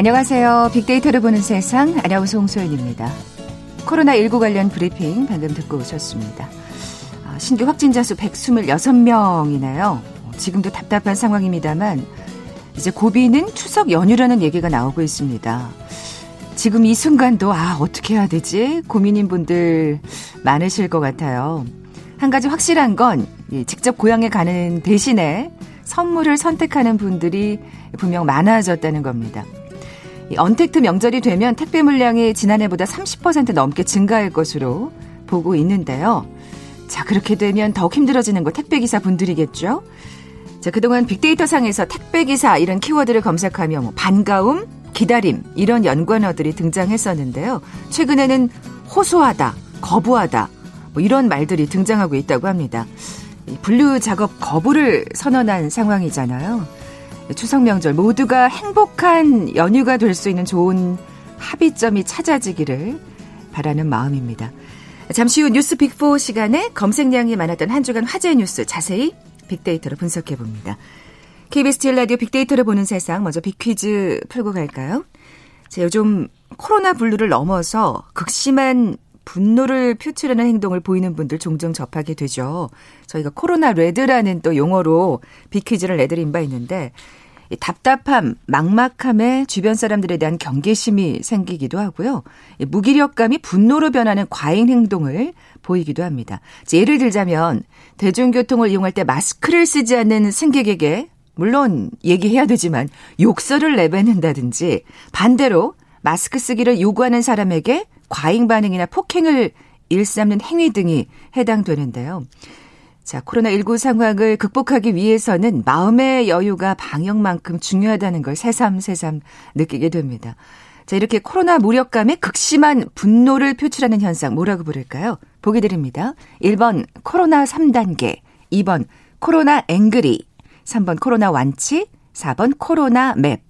안녕하세요. 빅데이터를 보는 세상 아나운서 홍소연입니다. 코로나19 관련 브리핑 방금 듣고 오셨습니다. 아, 신규 확진자 수 126명이네요. 지금도 답답한 상황입니다만 이제 고비는 추석 연휴라는 얘기가 나오고 있습니다. 지금 이 순간도 아 어떻게 해야 되지 고민인 분들 많으실 것 같아요. 한 가지 확실한 건 직접 고향에 가는 대신에 선물을 선택하는 분들이 분명 많아졌다는 겁니다. 언택트 명절이 되면 택배 물량이 지난해보다 30% 넘게 증가할 것으로 보고 있는데요. 자, 그렇게 되면 더욱 힘들어지는 거 택배기사 분들이겠죠? 자, 그동안 빅데이터 상에서 택배기사 이런 키워드를 검색하며 뭐 반가움, 기다림, 이런 연관어들이 등장했었는데요. 최근에는 호소하다, 거부하다, 뭐 이런 말들이 등장하고 있다고 합니다. 분류 작업 거부를 선언한 상황이잖아요. 추석 명절 모두가 행복한 연휴가 될 수 있는 좋은 합의점이 찾아지기를 바라는 마음입니다. 잠시 후 뉴스 빅4 시간에 검색량이 많았던 한 주간 화제 뉴스 자세히 빅데이터로 분석해 봅니다. KBS 제 라디오 빅데이터를 보는 세상 먼저 빅퀴즈 풀고 갈까요? 자, 요즘 코로나 블루를 넘어서 극심한 분노를 표출하는 행동을 보이는 분들 종종 접하게 되죠. 저희가 코로나 레드라는 또 용어로 비퀴즈를 내드린 바 있는데 답답함, 막막함에 주변 사람들에 대한 경계심이 생기기도 하고요. 무기력감이 분노로 변하는 과잉 행동을 보이기도 합니다. 예를 들자면 대중교통을 이용할 때 마스크를 쓰지 않는 승객에게 물론 얘기해야 되지만 욕설을 내뱉는다든지 반대로 마스크 쓰기를 요구하는 사람에게 과잉 반응이나 폭행을 일삼는 행위 등이 해당되는데요. 자, 코로나19 상황을 극복하기 위해서는 마음의 여유가 방역만큼 중요하다는 걸 새삼새삼 느끼게 됩니다. 자, 이렇게 코로나 무력감에 극심한 분노를 표출하는 현상 뭐라고 부를까요? 보기 드립니다. 1번 코로나 3단계, 2번 코로나 angry, 3번 코로나 완치, 4번 코로나 map.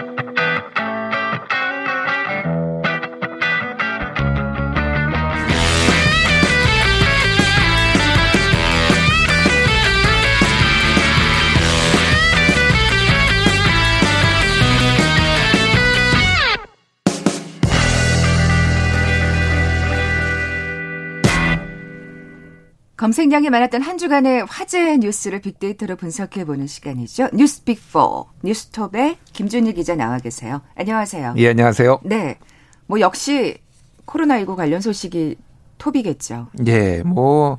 검색량이 많았던 한 주간의 화제 뉴스를 빅데이터로 분석해보는 시간이죠. 뉴스 빅4 뉴스톱의 김준일 기자 나와 계세요. 안녕하세요. 예, 안녕하세요. 네. 뭐 역시 코로나19 관련 소식이 톱이겠죠. 예, 뭐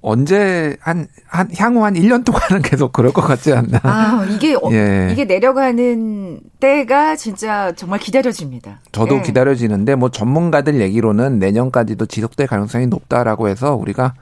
언제 한, 한 향후 한 1년 동안은 계속 그럴 것 같지 않나. 아, 이게 어, 예. 이게 내려가는 때가 진짜 정말 기다려집니다. 저도 예. 기다려지는데 뭐 전문가들 얘기로는 내년까지도 지속될 가능성이 높다라고 해서 우리가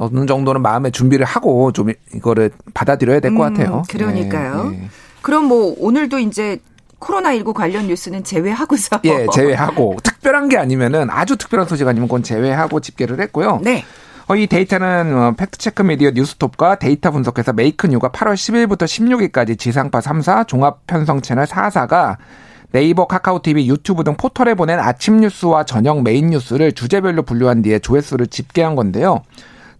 어느 정도는 마음의 준비를 하고 좀 이거를 받아들여야 될것 음, 같아요. 그러니까요. 예, 예. 그럼 뭐 오늘도 이제 코로나19 관련 뉴스는 제외하고서. 예, 제외하고. 특별한 게 아니면은 아주 특별한 소식 아니면 그건 제외하고 집계를 했고요. 네. 어, 이 데이터는 어, 팩트체크 미디어 뉴스톱과 데이터 분석회사 메이크뉴가 8월 10일부터 16일까지 지상파 3사 종합 편성 채널 4사가 네이버, 카카오TV, 유튜브 등 포털에 보낸 아침 뉴스와 저녁 메인 뉴스를 주제별로 분류한 뒤에 조회수를 집계한 건데요.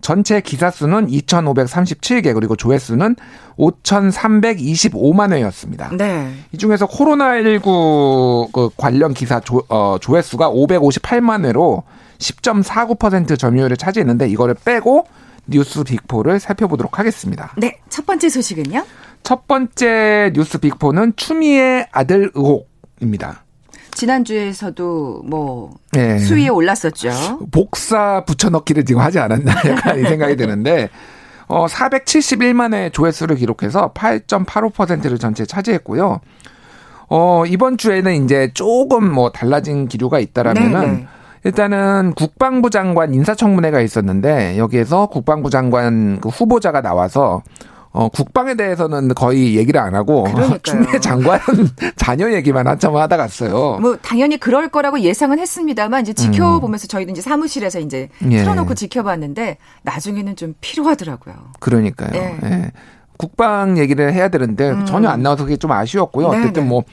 전체 기사 수는 2,537개 그리고 조회수는 5,325만 회였습니다. 네. 이 중에서 코로나19 그 관련 기사 조, 어, 조회수가 558만 회로 10.49% 점유율을 차지했는데 이거를 빼고 뉴스 빅포를 살펴보도록 하겠습니다. 네, 첫 번째 소식은요? 첫 번째 뉴스 빅포는 추미애 아들 의혹입니다. 지난주에서도 뭐 네. 수위에 올랐었죠. 복사 붙여넣기를 지금 하지 않았나 약간 이 생각이 드는데 어 471만 회 조회수를 기록해서 8.85%를 전체 차지했고요. 어 이번 주에는 이제 조금 뭐 달라진 기류가 있다라면은 네네. 일단은 국방부 장관 인사청문회가 있었는데 여기에서 국방부 장관 그 후보자가 나와서 어, 국방에 대해서는 거의 얘기를 안 하고 추미애 장관 자녀 얘기만 한참 하다 갔어요. 뭐 당연히 그럴 거라고 예상은 했습니다만 이제 지켜보면서 음. 저희도 이제 사무실에서 이제 예. 틀어놓고 지켜봤는데 나중에는 좀 필요하더라고요. 그러니까요. 예. 예. 국방 얘기를 해야 되는데 음. 전혀 안 나와서 그게 좀 아쉬웠고요. 네네. 어쨌든 뭐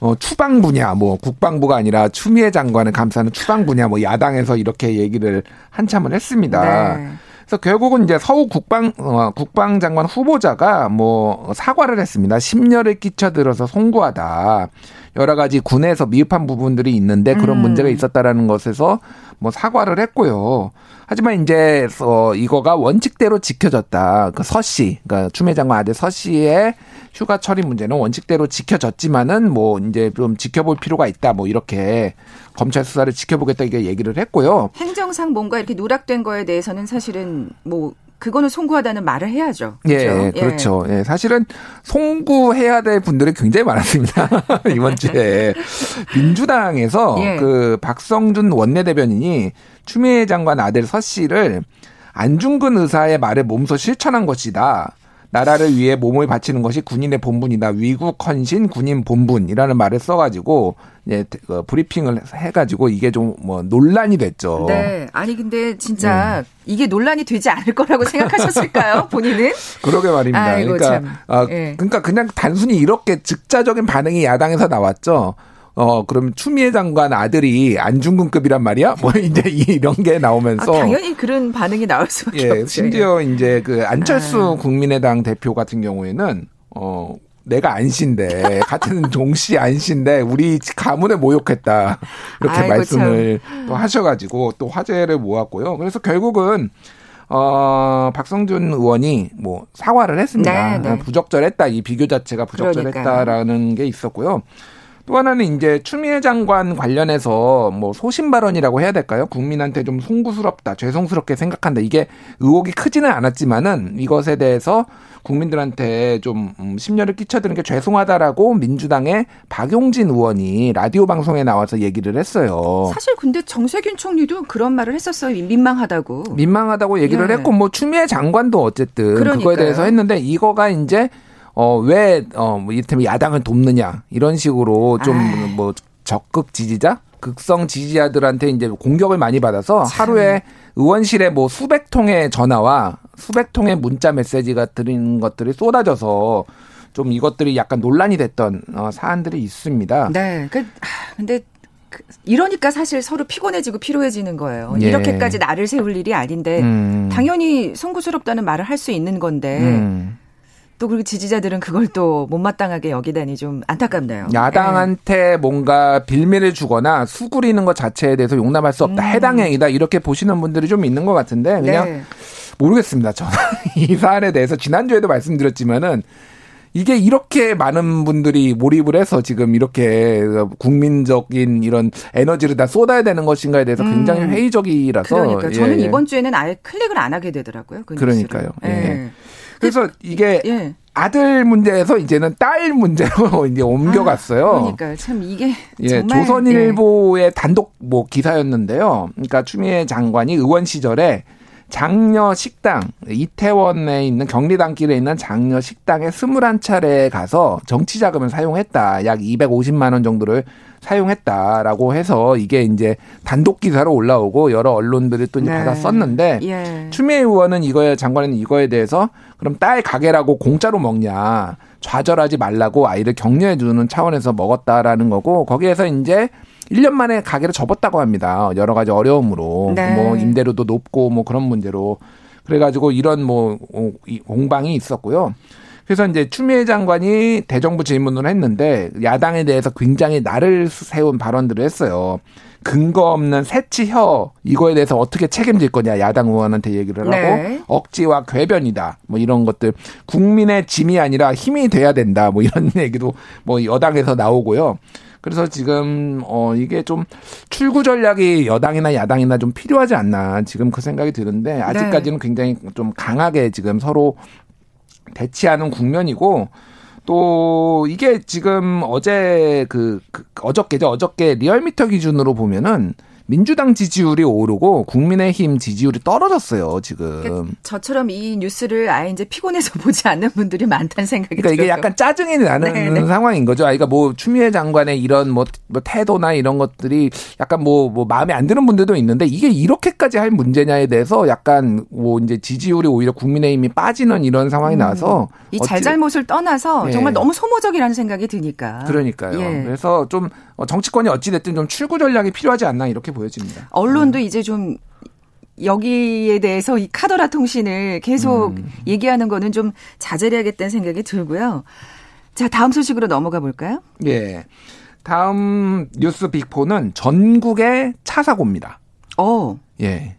어, 추방 분야, 뭐 국방부가 아니라 추미애 장관을 감싸는 추방 분야, 뭐 야당에서 이렇게 얘기를 한참을 했습니다. 네. 그래서 결국은 이제 서우 국방 어, 국방장관 후보자가 뭐 사과를 했습니다. 심려를 끼쳐들어서 송구하다. 여러 가지 군에서 미흡한 부분들이 있는데 그런 음. 문제가 있었다라는 것에서 뭐 사과를 했고요. 하지만 이제 어 이거가 원칙대로 지켜졌다. 그 서 씨, 그러니까 추미애 장관 아들 서 씨의 휴가 처리 문제는 원칙대로 지켜졌지만은 뭐 이제 좀 지켜볼 필요가 있다. 뭐 이렇게 검찰 수사를 지켜보겠다 이게 얘기를 했고요. 행정상 뭔가 이렇게 누락된 거에 대해서는 사실은 뭐 그거는 송구하다는 말을 해야죠. 예, 그렇죠? 예, 그렇죠. 예. 사실은 송구해야 될 분들이 굉장히 많았습니다. 이번 주에 민주당에서 예. 그 박성준 원내대변인이 추미애 장관 아들 서 씨를 안중근 의사의 말에 몸소 실천한 것이다. 나라를 위해 몸을 바치는 것이 군인의 본분이다. 위국 헌신 군인 본분이라는 말을 써가지고 예, 그 브리핑을 해가지고 이게 좀 뭐 논란이 됐죠. 네, 아니 근데 진짜 네. 이게 논란이 되지 않을 거라고 생각하셨을까요, 본인은? 그러게 말입니다. 아이고, 그러니까 아, 네. 그러니까 그냥 단순히 이렇게 즉자적인 반응이 야당에서 나왔죠. 어, 그럼 추미애 장관 아들이 안중근급이란 말이야? 뭐 이제 이런 게 나오면서. 아, 당연히 그런 반응이 나올 수밖에 예, 없죠. 심지어 이제 그 안철수 아. 국민의당 대표 같은 경우에는 어, 내가 안신데 같은 종씨 안신데 우리 가문에 모욕했다 이렇게 아이고, 말씀을 참. 또 하셔가지고 또 화제를 모았고요. 그래서 결국은 어, 박성준 의원이 뭐 사과를 했습니다. 네, 네. 부적절했다. 이 비교 자체가 부적절했다라는 그러니까요. 게 있었고요. 또 하나는 이제 추미애 장관 관련해서 뭐 소신 발언이라고 해야 될까요? 국민한테 좀 송구스럽다, 죄송스럽게 생각한다. 이게 의혹이 크지는 않았지만은 이것에 대해서 국민들한테 좀 음, 심려를 끼쳐드는 게 죄송하다라고 민주당의 박용진 의원이 라디오 방송에 나와서 얘기를 했어요. 사실 근데 정세균 총리도 그런 말을 했었어요. 민망하다고. 민망하다고 얘기를 네. 했고 뭐 추미애 장관도 어쨌든 그러니까요. 그거에 대해서 했는데 이거가 이제 어, 왜, 어, 뭐, 이를테면 야당을 돕느냐. 이런 식으로 좀, 아. 뭐, 적극 지지자? 극성 지지자들한테 이제 공격을 많이 받아서 참. 하루에 의원실에 뭐 수백 통의 전화와 수백 통의 문자 메시지 같은 것들이 쏟아져서 좀 이것들이 약간 논란이 됐던 어, 사안들이 있습니다. 네. 그, 근데 그, 이러니까 사실 서로 피곤해지고 피로해지는 거예요. 예. 이렇게까지 나를 세울 일이 아닌데 음. 당연히 송구스럽다는 말을 할 수 있는 건데 음. 또 그리고 지지자들은 그걸 또 못마땅하게 여기다니 좀 안타깝네요. 야당한테 네. 뭔가 빌미를 주거나 수구리는 것 자체에 대해서 용납할 수 없다. 음. 해당 행위다. 이렇게 보시는 분들이 좀 있는 것 같은데 그냥 네. 모르겠습니다. 저는 이 사안에 대해서 지난주에도 말씀드렸지만은 이게 이렇게 많은 분들이 몰입을 해서 지금 이렇게 국민적인 이런 에너지를 다 쏟아야 되는 것인가에 대해서 굉장히 음. 회의적이라서. 그러니까 저는 예. 이번 주에는 아예 클릭을 안 하게 되더라고요. 그 그러니까요. 예. 예. 그래서 이게 예. 아들 문제에서 이제는 딸 문제로 이제 옮겨갔어요. 아, 그러니까요. 참 이게 예, 조선일보의 네. 단독 뭐 기사였는데요. 그러니까 추미애 장관이 의원 시절에 장녀 식당 이태원에 있는 경리단길에 있는 장녀 식당에 21차례 가서 정치 자금을 사용했다. 약 250만 원 정도를 사용했다라고 해서 이게 이제 단독 기사로 올라오고 여러 언론들이 또 이제 네. 받아 썼는데 예. 추미애 의원은 이거에 장관은 이거에 대해서 그럼 딸 가게라고 공짜로 먹냐 좌절하지 말라고 아이를 격려해 주는 차원에서 먹었다라는 거고 거기에서 이제 1년 만에 가게를 접었다고 합니다. 여러 가지 어려움으로 네. 뭐 임대료도 높고 뭐 그런 문제로 그래가지고 이런 뭐 공방이 있었고요. 그래서 이제 추미애 장관이 대정부 질문을 했는데 야당에 대해서 굉장히 나를 세운 발언들을 했어요. 근거 없는 새치혀 이거에 대해서 어떻게 책임질 거냐 야당 의원한테 얘기를 하고 네. 억지와 궤변이다 뭐 이런 것들 국민의 짐이 아니라 힘이 돼야 된다 뭐 이런 얘기도 뭐 여당에서 나오고요. 그래서 지금 어 이게 좀 출구 전략이 여당이나 야당이나 좀 필요하지 않나 지금 그 생각이 드는데 아직까지는 네. 굉장히 좀 강하게 지금 서로 대치하는 국면이고 또 이게 지금 어제 그, 그 어저께죠. 어저께 리얼미터 기준으로 보면은 민주당 지지율이 오르고 국민의힘 지지율이 떨어졌어요, 지금. 그러니까 저처럼 이 뉴스를 아예 이제 피곤해서 보지 않는 분들이 많다는 생각이 그러니까 들어요. 이게 약간 짜증이 나는 네네. 네. 상황인 거죠. 그러니까 뭐 추미애 장관의 이런 뭐, 뭐 태도나 이런 것들이 약간 뭐, 뭐 마음에 안 드는 분들도 있는데 이게 이렇게까지 할 문제냐에 대해서 약간 뭐 이제 지지율이 오히려 국민의힘이 빠지는 이런 상황이 음. 나서 이 잘잘못을 떠나서 네. 정말 너무 소모적이라는 생각이 드니까. 그러니까요. 예. 그래서 좀 정치권이 어찌됐든 좀 출구 전략이 필요하지 않나 이렇게 보여집니다. 언론도 음. 이제 좀 여기에 대해서 이 카더라 통신을 계속 음. 얘기하는 거는 좀 자제를 해야겠다는 생각이 들고요. 자, 다음 소식으로 넘어가 볼까요? 예. 다음 뉴스 빅포는 전국의 차 사고입니다. 어. 예.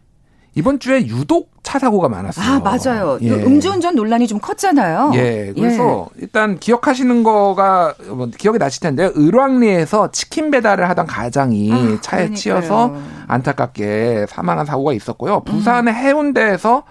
이번 주에 유독 차 사고가 많았어요. 아, 맞아요. 예. 음주운전 논란이 좀 컸잖아요. 예. 그래서 예. 일단 기억하시는 거가 뭐 기억이 나실 텐데 을왕리에서 치킨 배달을 하던 가장이 아, 차에 그러니까요. 치여서 안타깝게 사망한 사고가 있었고요. 부산의 음. 해운대에서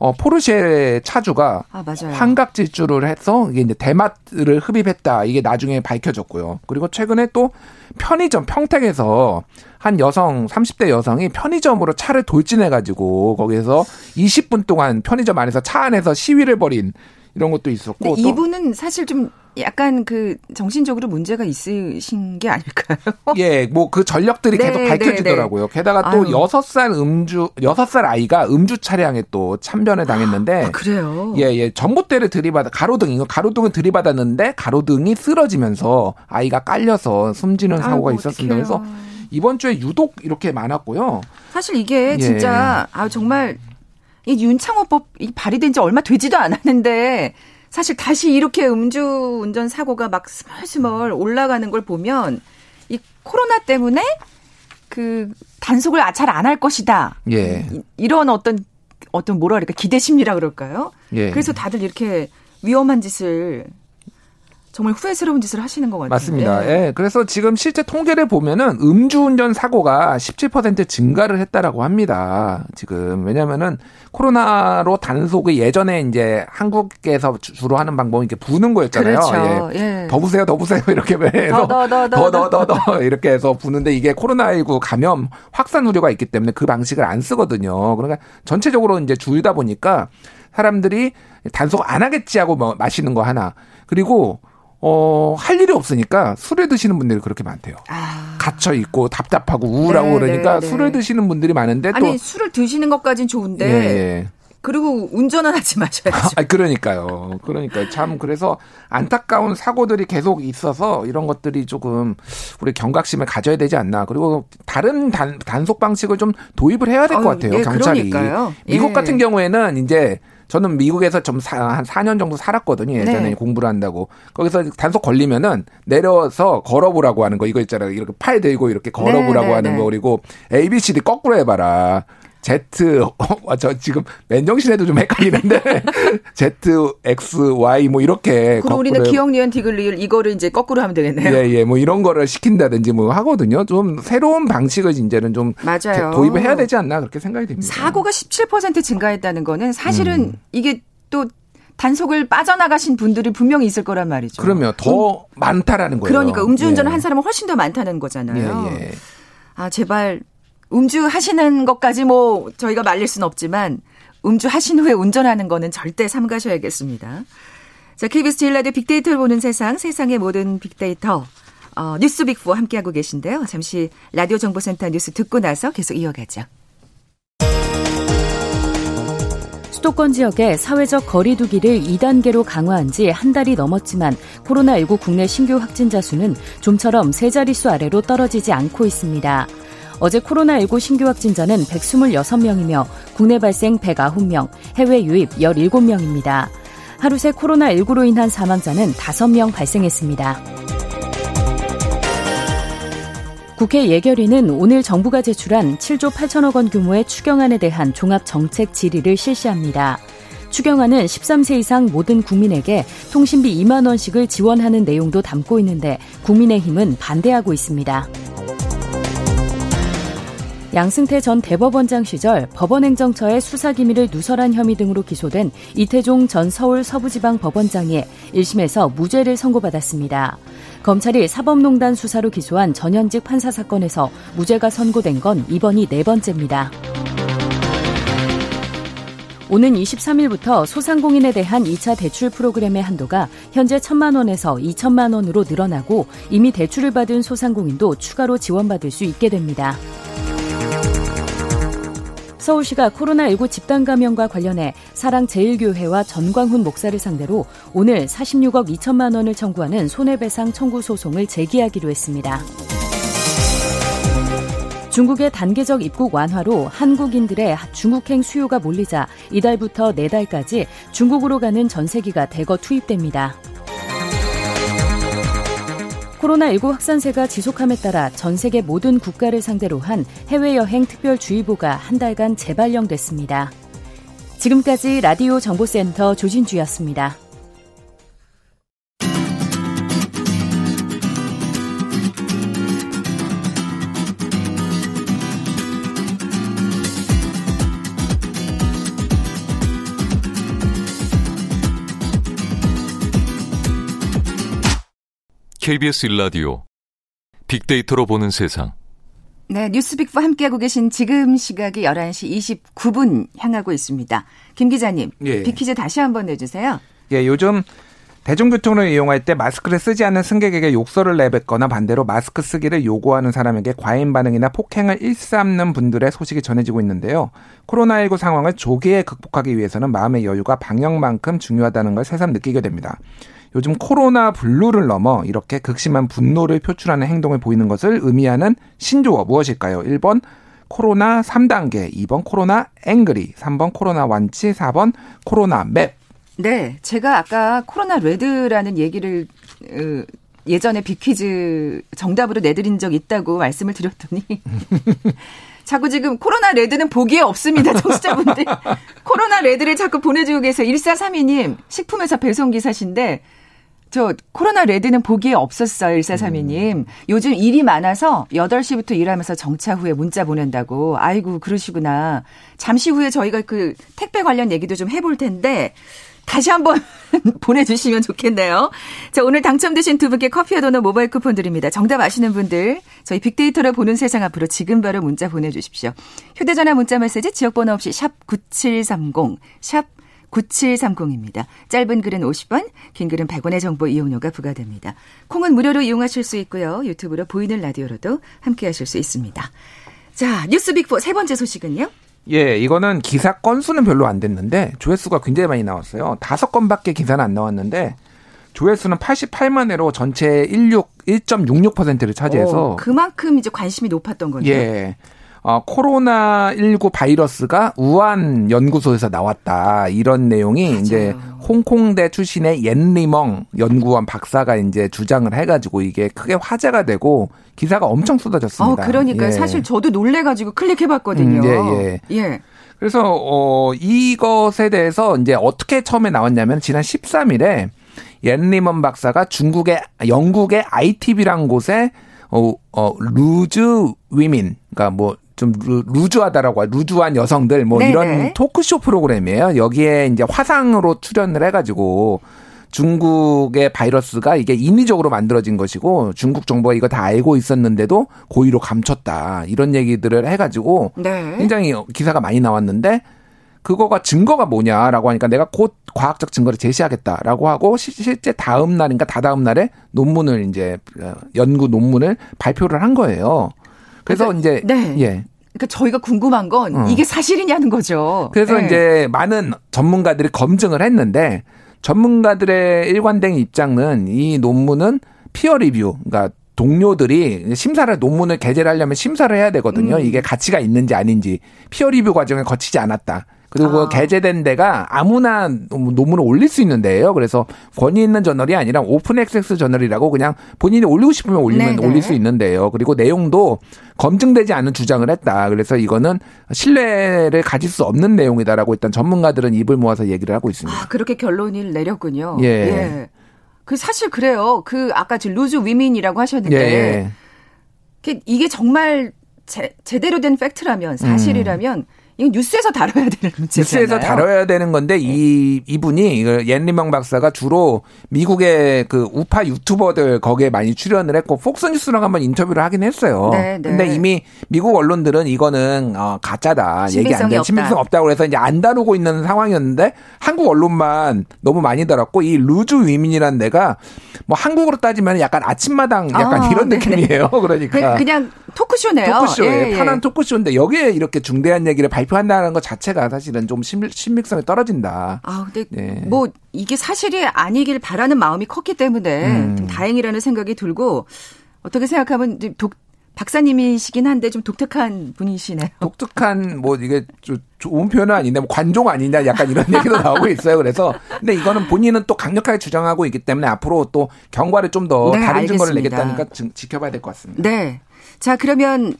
어, 포르쉐 차주가 아, 환각 질주를 해서 이게 이제 대마를 흡입했다. 이게 나중에 밝혀졌고요. 그리고 최근에 또 편의점 평택에서 한 여성 30대 여성이 편의점으로 차를 돌진해 가지고 거기에서 20분 동안 편의점 안에서 차 안에서 시위를 벌인 이런 것도 있었고 이분은 사실 좀 약간 그 정신적으로 문제가 있으신 게 아닐까요? 예, 뭐 그 전력들이 네, 계속 네, 밝혀지더라고요. 네, 게다가 또 여섯 살 음주 여섯 살 아이가 음주 차량에 또 참변을 당했는데 아, 그래요? 예, 예. 전봇대를 들이받아 가로등 이거 가로등을 들이받았는데 가로등이 쓰러지면서 아이가 깔려서 숨지는 사고가 아이고, 있었습니다. 어떡해요. 그래서 이번 주에 유독 이렇게 많았고요. 사실 이게 예. 진짜 아 정말 이 윤창호법 발의된 지 얼마 되지도 않았는데 사실 다시 이렇게 음주 운전 사고가 막 스멀스멀 올라가는 걸 보면 이 코로나 때문에 그 단속을 잘 안 할 것이다. 예. 이런 어떤 어떤 뭐라 그럴까 기대 심리라 그럴까요? 예. 그래서 다들 이렇게 위험한 짓을 정말 후회스러운 짓을 하시는 것 같아요. 맞습니다. 예. 예. 그래서 지금 실제 통계를 보면은 음주운전 사고가 17% 증가를 했다라고 합니다. 지금 왜냐면은 코로나로 단속이 예전에 이제 한국에서 주로 하는 방법이 이렇게 부는 거였잖아요. 그렇죠. 예. 예. 더 부세요, 더 부세요 이렇게 해서 더더더더 이렇게 해서 부는데 이게 코로나19 감염 확산 우려가 있기 때문에 그 방식을 안 쓰거든요. 그러니까 전체적으로 이제 줄다 보니까 사람들이 단속 안 하겠지 하고 뭐 마시는 거 하나 그리고 어, 할 일이 없으니까 술을 드시는 분들이 그렇게 많대요. 아. 갇혀 있고 답답하고 우울하고 네, 그러니까 네, 네. 술을 드시는 분들이 많은데 아니, 술을 드시는 것까진 좋은데 예, 예. 그리고 운전은 하지 마셔야죠. 아, 그러니까요. 그러니까 참 그래서 안타까운 사고들이 계속 있어서 이런 것들이 조금 우리 경각심을 가져야 되지 않나. 그리고 다른 단, 단속 방식을 좀 도입을 해야 될 것 같아요. 예, 경찰이. 그러니까요. 미국 예. 같은 경우에는 이제 저는 미국에서 좀 한 4년 정도 살았거든요. 예전에 네. 공부를 한다고. 거기서 단속 걸리면은 내려서 걸어보라고 하는 거 이거 있잖아요. 이렇게 팔 들고 이렇게 걸어보라고 네, 하는 네, 거 그리고 ABCD 거꾸로 해봐라. Z 어, 저 지금 맨정신에도 좀 헷갈리는데 Z X Y 뭐 이렇게 그럼 우리는 기억 니은 디글리을 이거를 이제 거꾸로 하면 되겠네요. 예, 예. 뭐 이런 거를 시킨다든지 뭐 하거든요. 좀 새로운 방식을 이제는 좀 맞아요. 도입을 해야 되지 않나 그렇게 생각이 듭니다. 사고가 17% 증가했다는 거는 사실은 음. 이게 또 단속을 빠져나가신 분들이 분명히 있을 거란 말이죠. 그러면 더 음. 많다라는 거예요. 그러니까 음주운전을 예. 한 사람은 훨씬 더 많다는 거잖아요. 예, 예. 아 제발 음주 하시는 것까지 뭐 저희가 말릴 수는 없지만 음주 하신 후에 운전하는 거는 절대 삼가셔야겠습니다. 자, KBS 제일라디오 빅데이터를 보는 세상, 세상의 모든 빅데이터. 어, 뉴스 빅4 함께하고 계신데요. 잠시 라디오 정보센터 뉴스 듣고 나서 계속 이어가죠. 수도권 지역에 사회적 거리두기를 2단계로 강화한 지 한 달이 넘었지만 코로나19 국내 신규 확진자 수는 좀처럼 세 자릿수 아래로 떨어지지 않고 있습니다. 어제 코로나19 신규 확진자는 126명이며 국내 발생 109명, 해외 유입 17명입니다. 하루 새 코로나19로 인한 사망자는 5명 발생했습니다. 국회 예결위는 오늘 정부가 제출한 7조 8천억 원 규모의 추경안에 대한 종합정책 질의를 실시합니다. 추경안은 13세 이상 모든 국민에게 통신비 2만 원씩을 지원하는 내용도 담고 있는데 국민의힘은 반대하고 있습니다. 양승태 전 대법원장 시절 법원행정처의 수사기밀을 누설한 혐의 등으로 기소된 이태종 전 서울 서부지방 법원장이 1심에서 무죄를 선고받았습니다. 검찰이 사법농단 수사로 기소한 전현직 판사 사건에서 무죄가 선고된 건 이번이 네 번째입니다. 오는 23일부터 소상공인에 대한 2차 대출 프로그램의 한도가 현재 1천만 원에서 2천만 원으로 늘어나고 이미 대출을 받은 소상공인도 추가로 지원받을 수 있게 됩니다. 서울시가 코로나19 집단 감염과 관련해 사랑제일교회와 전광훈 목사를 상대로 오늘 46억 2천만 원을 청구하는 손해배상 청구 소송을 제기하기로 했습니다. 중국의 단계적 입국 완화로 한국인들의 중국행 수요가 몰리자 이달부터 내달까지 중국으로 가는 전세기가 대거 투입됩니다. 코로나19 확산세가 지속함에 따라 전 세계 모든 국가를 상대로 한 해외여행 특별주의보가 한 달간 재발령됐습니다. 지금까지 라디오 정보센터 조진주였습니다. KBS 일라디오 빅데이터로 보는 세상. 네, 뉴스빅과 함께하고 계신 지금 시각이 11시 29분 향하고 있습니다. 김 기자님, 예. 빅퀴즈 다시 한번 내주세요. 예, 요즘 대중교통을 이용할 때 마스크를 쓰지 않는 승객에게 욕설을 내뱉거나 반대로 마스크 쓰기를 요구하는 사람에게 과잉 반응이나 폭행을 일삼는 분들의 소식이 전해지고 있는데요. 코로나19 상황을 조기에 극복하기 위해서는 마음의 여유가 방역만큼 중요하다는 걸 새삼 느끼게 됩니다. 요즘 코로나 블루를 넘어 이렇게 극심한 분노를 표출하는 행동을 보이는 것을 의미하는 신조어 무엇일까요? 1번 코로나 3단계, 2번 코로나 angry, 3번 코로나 완치, 4번 코로나 map. 네, 제가 아까 코로나 레드라는 얘기를 어, 예전에 비퀴즈 정답으로 내드린 적 있다고 말씀을 드렸더니 자꾸 지금 코로나 레드는 보기에 없습니다, 청취자분들. 코로나 레드를 자꾸 보내주고 계세요. 1432님, 식품회사 배송기사신데 저 코로나 레드는 보기에 없었어요, 1432님. 음. 요즘 일이 많아서 8시부터 일하면서 정차 후에 문자 보낸다고. 아이고, 그러시구나. 잠시 후에 저희가 그 택배 관련 얘기도 좀 해볼 텐데 다시 한번 보내주시면 좋겠네요. 자, 오늘 당첨되신 두 분께 커피와 도넛 모바일 쿠폰 드립니다. 정답 아시는 분들, 저희 빅데이터를 보는 세상 앞으로 지금 바로 문자 보내주십시오. 휴대전화 문자 메시지 지역번호 없이 샵 9730, 샵 9730입니다. 짧은 글은 50원, 긴 글은 100원의 정보 이용료가 부과됩니다. 콩은 무료로 이용하실 수 있고요. 유튜브로 보이는 라디오로도 함께 하실 수 있습니다. 자, 뉴스 빅포 세 번째 소식은요? 예, 이거는 기사 건수는 별로 안 됐는데 조회수가 굉장히 많이 나왔어요. 다섯 건밖에 기사는 안 나왔는데 조회수는 88만 회로 전체 16 1.66%를 차지해서 오, 그만큼 이제 관심이 높았던 거네요. 예. 어, 코로나19 바이러스가 우한 연구소에서 나왔다. 이런 내용이 맞아요. 이제 홍콩대 출신의 옌리멍 연구원 박사가 이제 주장을 해가지고 이게 크게 화제가 되고 기사가 엄청 쏟아졌습니다. 어, 그러니까 예. 사실 저도 놀래가지고 클릭해봤거든요. 음, 예, 예. 예. 그래서 어, 이것에 대해서 이제 어떻게 처음에 나왔냐면 지난 13일에 옌리먼 박사가 중국의 영국의 ITV란 곳에 어, 어, 루즈 위민, 그러니까 뭐 좀 루즈하다라고 루즈한 여성들 뭐 네네. 이런 토크쇼 프로그램이에요. 여기에 이제 화상으로 출연을 해가지고 중국의 바이러스가 이게 인위적으로 만들어진 것이고 중국 정부가 이거 다 알고 있었는데도 고의로 감췄다 이런 얘기들을 해가지고 네. 굉장히 기사가 많이 나왔는데 그거가 증거가 뭐냐라고 하니까 내가 곧 과학적 증거를 제시하겠다라고 하고 실제 다음 날인가 다다음 날에 논문을 이제 어, 연구 논문을 발표를 한 거예요. 그래서 그러니까, 이제 네. 예. 그러니까 저희가 궁금한 건 어. 이게 사실이냐는 거죠. 그래서 네. 이제 많은 전문가들이 검증을 했는데 전문가들의 일관된 입장은 이 논문은 peer review, 그러니까 동료들이 심사를 논문을 게재를 하려면 심사를 해야 되거든요. 음. 이게 가치가 있는지 아닌지 peer review 과정을 거치지 않았다. 그리고 아. 게재된 데가 아무나 논문을 올릴 수 있는 데예요. 그래서 권위 있는 저널이 아니라 open access 저널이라고 그냥 본인이 올리고 싶으면 올리면 네네. 올릴 수 있는 데예요. 그리고 내용도 검증되지 않은 주장을 했다. 그래서 이거는 신뢰를 가질 수 없는 내용이다라고 일단 전문가들은 입을 모아서 얘기를 하고 있습니다. 아, 그렇게 결론을 내렸군요. 예. 예. 그 사실 그래요. 그 아까 저 루즈 위민이라고 하셨는데 예. 이게 정말 제, 제대로 된 팩트라면 사실이라면 음. 이건 뉴스에서 다뤄야 되는 문제잖아요. 뉴스에서 다뤄야 되는 건데 이 이분이 옌리명 박사가 주로 미국의 그 우파 유튜버들 거기에 많이 출연을 했고 폭스뉴스랑 한번 인터뷰를 하긴 했어요. 네, 네. 근데 이미 미국 언론들은 이거는 어, 가짜다. 얘기 안 돼. 신빙성 없다고 그래서 이제 안 다루고 있는 상황이었는데 한국 언론만 너무 많이 다뤘고 이 루즈 위민이라는 데가 뭐 한국으로 따지면 약간 아침마당 약간 아, 이런 네네. 느낌이에요. 그러니까 그, 냥 토크쇼네요. 토크쇼예요. 예, 예. 편한 토크쇼인데 여기에 이렇게 중대한 얘기를 발표한다는 것 자체가 사실은 좀 신빙성이 떨어진다. 아, 근데 네. 뭐 이게 사실이 아니길 바라는 마음이 컸기 때문에 음. 좀 다행이라는 생각이 들고 어떻게 생각하면 독 박사님이시긴 한데 좀 독특한 분이시네요. 독특한 뭐 이게 좋은 표현은 아닌데 뭐 관종 아니냐 약간 이런 얘기도 나오고 있어요. 그래서 근데 이거는 본인은 또 강력하게 주장하고 있기 때문에 앞으로 또 경과를 좀더 네, 다른 알겠습니다. 증거를 내겠다니까 지켜봐야 될 것 같습니다. 네. 자 그러면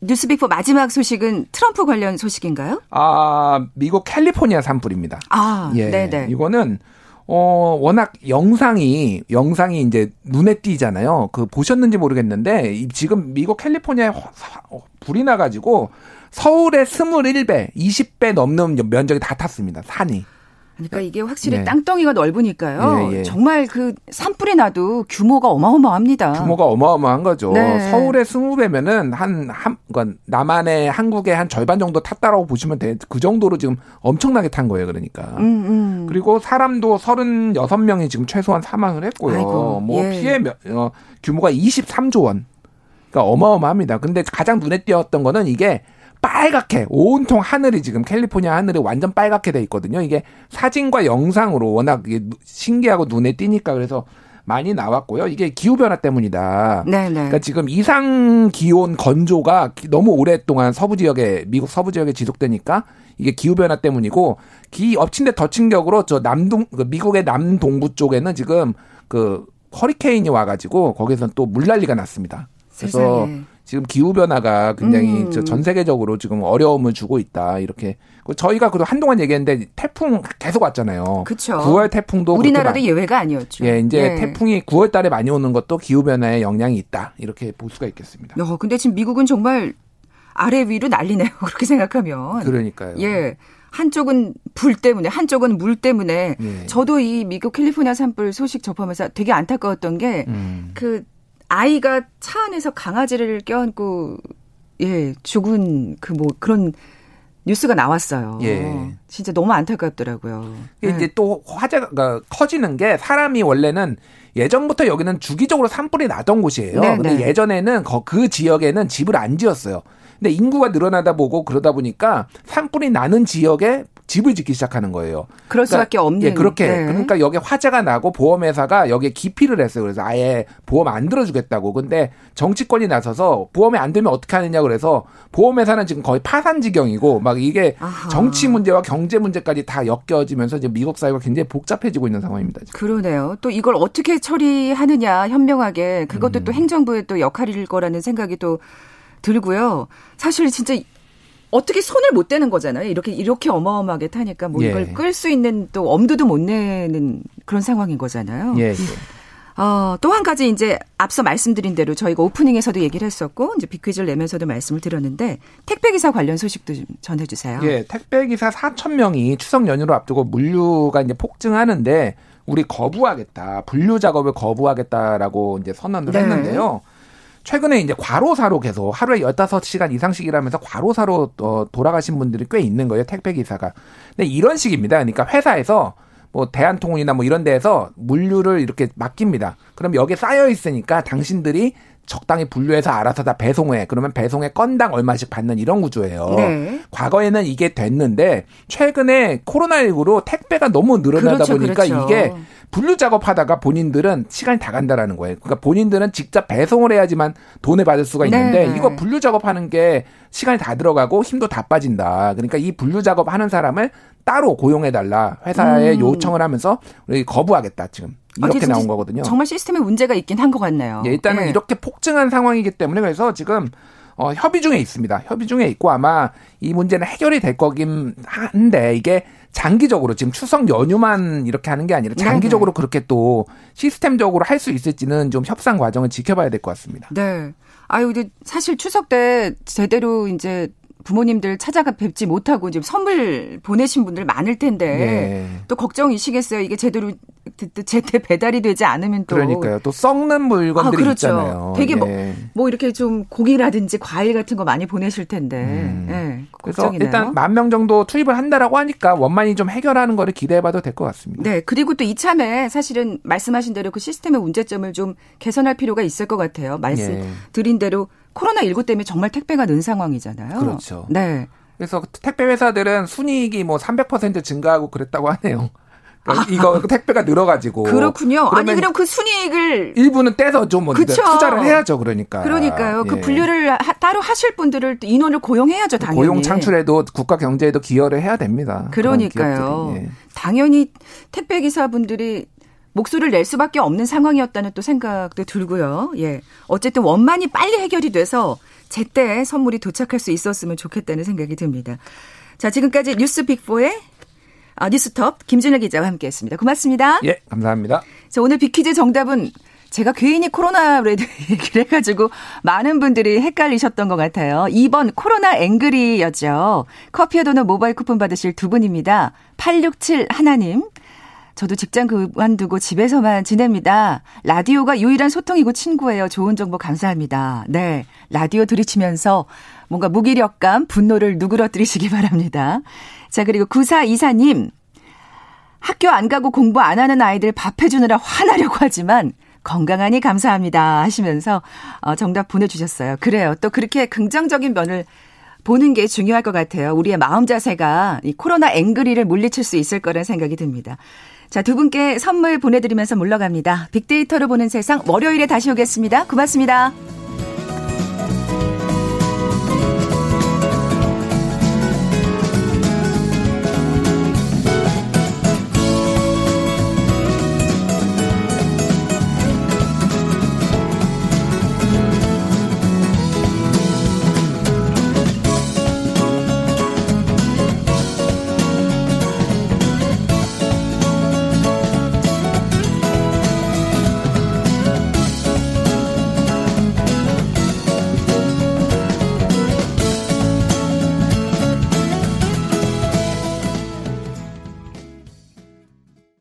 뉴스빅포 마지막 소식은 트럼프 관련 소식인가요? 아 미국 캘리포니아 산불입니다. 아, 예. 네네. 이거는 어, 워낙 영상이, 영상이 이제 눈에 띄잖아요. 그 보셨는지 모르겠는데, 지금 미국 캘리포니아에 불이 나가지고 서울의 21배, 20배 넘는 면적이 다 탔습니다. 산이. 그러니까 이게 확실히 네. 땅덩이가 넓으니까요. 예, 예. 정말 그 산불이 나도 규모가 어마어마합니다. 규모가 어마어마한 거죠. 네. 서울의 20배면은 한, 한, 그러니까 남한의 한국의 한 절반 정도 탔다라고 보시면 돼. 그 정도로 지금 엄청나게 탄 거예요. 그러니까. 음, 음. 그리고 사람도 36명이 지금 최소한 사망을 했고요. 아이고, 뭐 예. 피해 어, 규모가 23조 원. 그러니까 어마어마합니다. 근데 가장 눈에 띄었던 거는 이게 빨갛게 온통 하늘이 지금 캘리포니아 하늘이 완전 빨갛게 돼 있거든요. 이게 사진과 영상으로 워낙 신기하고 눈에 띄니까 그래서 많이 나왔고요. 이게 기후 변화 때문이다. 네네. 네. 그러니까 지금 이상 기온 건조가 너무 오랫동안 서부 지역에 미국 서부 지역에 지속되니까 이게 기후 변화 때문이고 기 엎친 데 덧친 격으로 저 남동 그 미국의 남동부 쪽에는 지금 그 허리케인이 와가지고 거기서는 또 물난리가 났습니다. 그래서 세상에. 지금 기후 변화가 굉장히 음. 전 세계적으로 지금 어려움을 주고 있다 이렇게 저희가 그래도 한동안 얘기했는데 태풍 계속 왔잖아요. 그렇죠. 9월 태풍도 우리나라도 예외가 아니었죠. 예, 이제 예. 태풍이 9월 달에 많이 오는 것도 기후 변화에 영향이 있다 이렇게 볼 수가 있겠습니다. 어, 근데 지금 미국은 정말 아래 위로 난리네요. 그렇게 생각하면. 그러니까요. 예. 한쪽은 불 때문에 한쪽은 물 때문에 예. 저도 이 미국 캘리포니아 산불 소식 접하면서 되게 안타까웠던 게그 음. 그 아이가 차 안에서 강아지를 껴안고 예 죽은 그 뭐 그런 뉴스가 나왔어요. 예. 진짜 너무 안타깝더라고요. 이제 네. 또 화제가 커지는 게 사람이 원래는 예전부터 여기는 주기적으로 산불이 나던 곳이에요. 네, 근데 네. 예전에는 그 지역에는 집을 안 지었어요. 근데 인구가 늘어나다 보고 그러다 보니까 산불이 나는 지역에 집을 짓기 시작하는 거예요. 그럴 그러니까, 수밖에 없는. 예, 그렇게. 네. 그러니까 여기 화재가 나고 보험회사가 여기에 기피를 했어요. 그래서 아예 보험 안 들어주겠다고. 근데 정치권이 나서서 보험에 안 들면 어떻게 하느냐 그래서 보험회사는 지금 거의 파산 지경이고 막 이게 아하. 정치 문제와 경제 문제까지 다 엮여지면서 이제 미국 사회가 굉장히 복잡해지고 있는 상황입니다. 지금. 그러네요. 또 이걸 어떻게 처리하느냐 현명하게 그것도 음. 또 행정부의 또 역할일 거라는 생각이 또 들고요. 사실 진짜 어떻게 손을 못 대는 거잖아요. 이렇게 이렇게 어마어마하게 타니까 뭐 이걸 예. 끌수 있는 또 엄두도 못 내는 그런 상황인 거잖아요. 예. 예. 어, 또 한 가지 이제 앞서 말씀드린 대로 저희가 오프닝에서도 얘기를 했었고 이제 비퀴즈를 내면서도 말씀을 드렸는데 택배 기사 관련 소식도 좀 전해 주세요. 예, 택배 기사 4천 명이 추석 연휴를 앞두고 물류가 이제 폭증하는데 우리 거부하겠다. 분류 작업을 거부하겠다라고 이제 선언을 네. 했는데요. 최근에 이제 과로사로 계속 하루에 15시간 이상씩 일하면서 과로사로 어, 돌아가신 분들이 꽤 있는 거예요. 택배 기사가. 근데 이런 식입니다. 그러니까 회사에서 뭐 대한통운이나 뭐 이런 데에서 물류를 이렇게 맡깁니다. 그럼 여기에 쌓여 있으니까 당신들이 적당히 분류해서 알아서 다 배송해. 그러면 배송에 건당 얼마씩 받는 이런 구조예요. 네. 과거에는 이게 됐는데 최근에 코로나19로 택배가 너무 늘어나다 그렇죠, 보니까 그렇죠. 이게 분류 작업하다가 본인들은 시간이 다 간다라는 거예요. 그러니까 본인들은 직접 배송을 해야지만 돈을 받을 수가 있는데 네. 이거 분류 작업하는 게 시간이 다 들어가고 힘도 다 빠진다. 그러니까 이 분류 작업하는 사람을 따로 고용해 달라 회사에 음. 요청을 하면서 우리 거부하겠다 지금 이렇게 아, 나온 거거든요. 정말 시스템에 문제가 있긴 한 것 같네요. 예, 일단은 네. 이렇게 폭증한 상황이기 때문에 그래서 지금 어, 협의 중에 있습니다. 협의 중에 있고 아마 이 문제는 해결이 될 거긴 한데 이게 장기적으로 지금 추석 연휴만 이렇게 하는 게 아니라 장기적으로 네네. 그렇게 또 시스템적으로 할 수 있을지는 좀 협상 과정을 지켜봐야 될 것 같습니다. 네. 아유, 근데 사실 추석 때 제대로 이제 부모님들 찾아가 뵙지 못하고 지금 선물 보내신 분들 많을 텐데 네. 또 걱정이시겠어요. 이게 제대로 제때 배달이 되지 않으면 또 그러니까요. 또 썩는 물건들이 아, 그렇죠. 있잖아요. 되게 뭐, 예. 뭐, 뭐 이렇게 좀 고기라든지 과일 같은 거 많이 보내실 텐데. 음. 네, 그래서 일단 만 명 정도 투입을 한다라고 하니까 원만히 좀 해결하는 거를 기대해봐도 될 것 같습니다. 네, 그리고 또 이참에 사실은 말씀하신 대로 그 시스템의 문제점을 좀 개선할 필요가 있을 것 같아요. 말씀드린 예. 대로 코로나19 때문에 정말 택배가 는 상황이잖아요. 그렇죠. 네. 그래서 택배 회사들은 순이익이 뭐 300% 증가하고 그랬다고 하네요. 그러니까 아, 이거 택배가 늘어가지고 그렇군요. 아니 그럼 그 순이익을 일부는 떼서 좀뭐 투자를 해야죠. 그러니까 그러니까요. 그 예. 그 분류를 하, 따로 하실 분들을 인원을 고용해야죠. 당연히 고용 창출에도 국가 경제에도 기여를 해야 됩니다. 그러니까요. 예. 당연히 택배 기사분들이 목소리를 낼 수밖에 없는 상황이었다는 또 생각도 들고요. 예. 어쨌든 원만히 빨리 해결이 돼서 제때 선물이 도착할 수 있었으면 좋겠다는 생각이 듭니다. 자, 지금까지 뉴스 빅4의 아, 뉴스톱 김준일 기자와 함께 했습니다. 고맙습니다. 예, 감사합니다. 자, 오늘 빅퀴즈 정답은 제가 괜히 코로나 레드 얘기를 해가지고 많은 분들이 헷갈리셨던 것 같아요. 2번 코로나 angry였죠. 커피와 도넛 모바일 쿠폰 받으실 두 분입니다. 8671님, 저도 직장 그만두고 집에서만 지냅니다. 라디오가 유일한 소통이고 친구예요. 좋은 정보 감사합니다. 네. 라디오 들이치면서 뭔가 무기력감, 분노를 누그러뜨리시기 바랍니다. 자, 그리고 9424님. 학교 안 가고 공부 안 하는 아이들 밥 해주느라 화나려고 하지만 건강하니 감사합니다 하시면서 어, 정답 보내주셨어요. 그래요. 또 그렇게 긍정적인 면을 보는 게 중요할 것 같아요. 우리의 마음 자세가 이 코로나 앵그리를 물리칠 수 있을 거라는 생각이 듭니다. 자, 두 분께 선물 보내드리면서 물러갑니다. 빅데이터로 보는 세상 월요일에 다시 오겠습니다. 고맙습니다.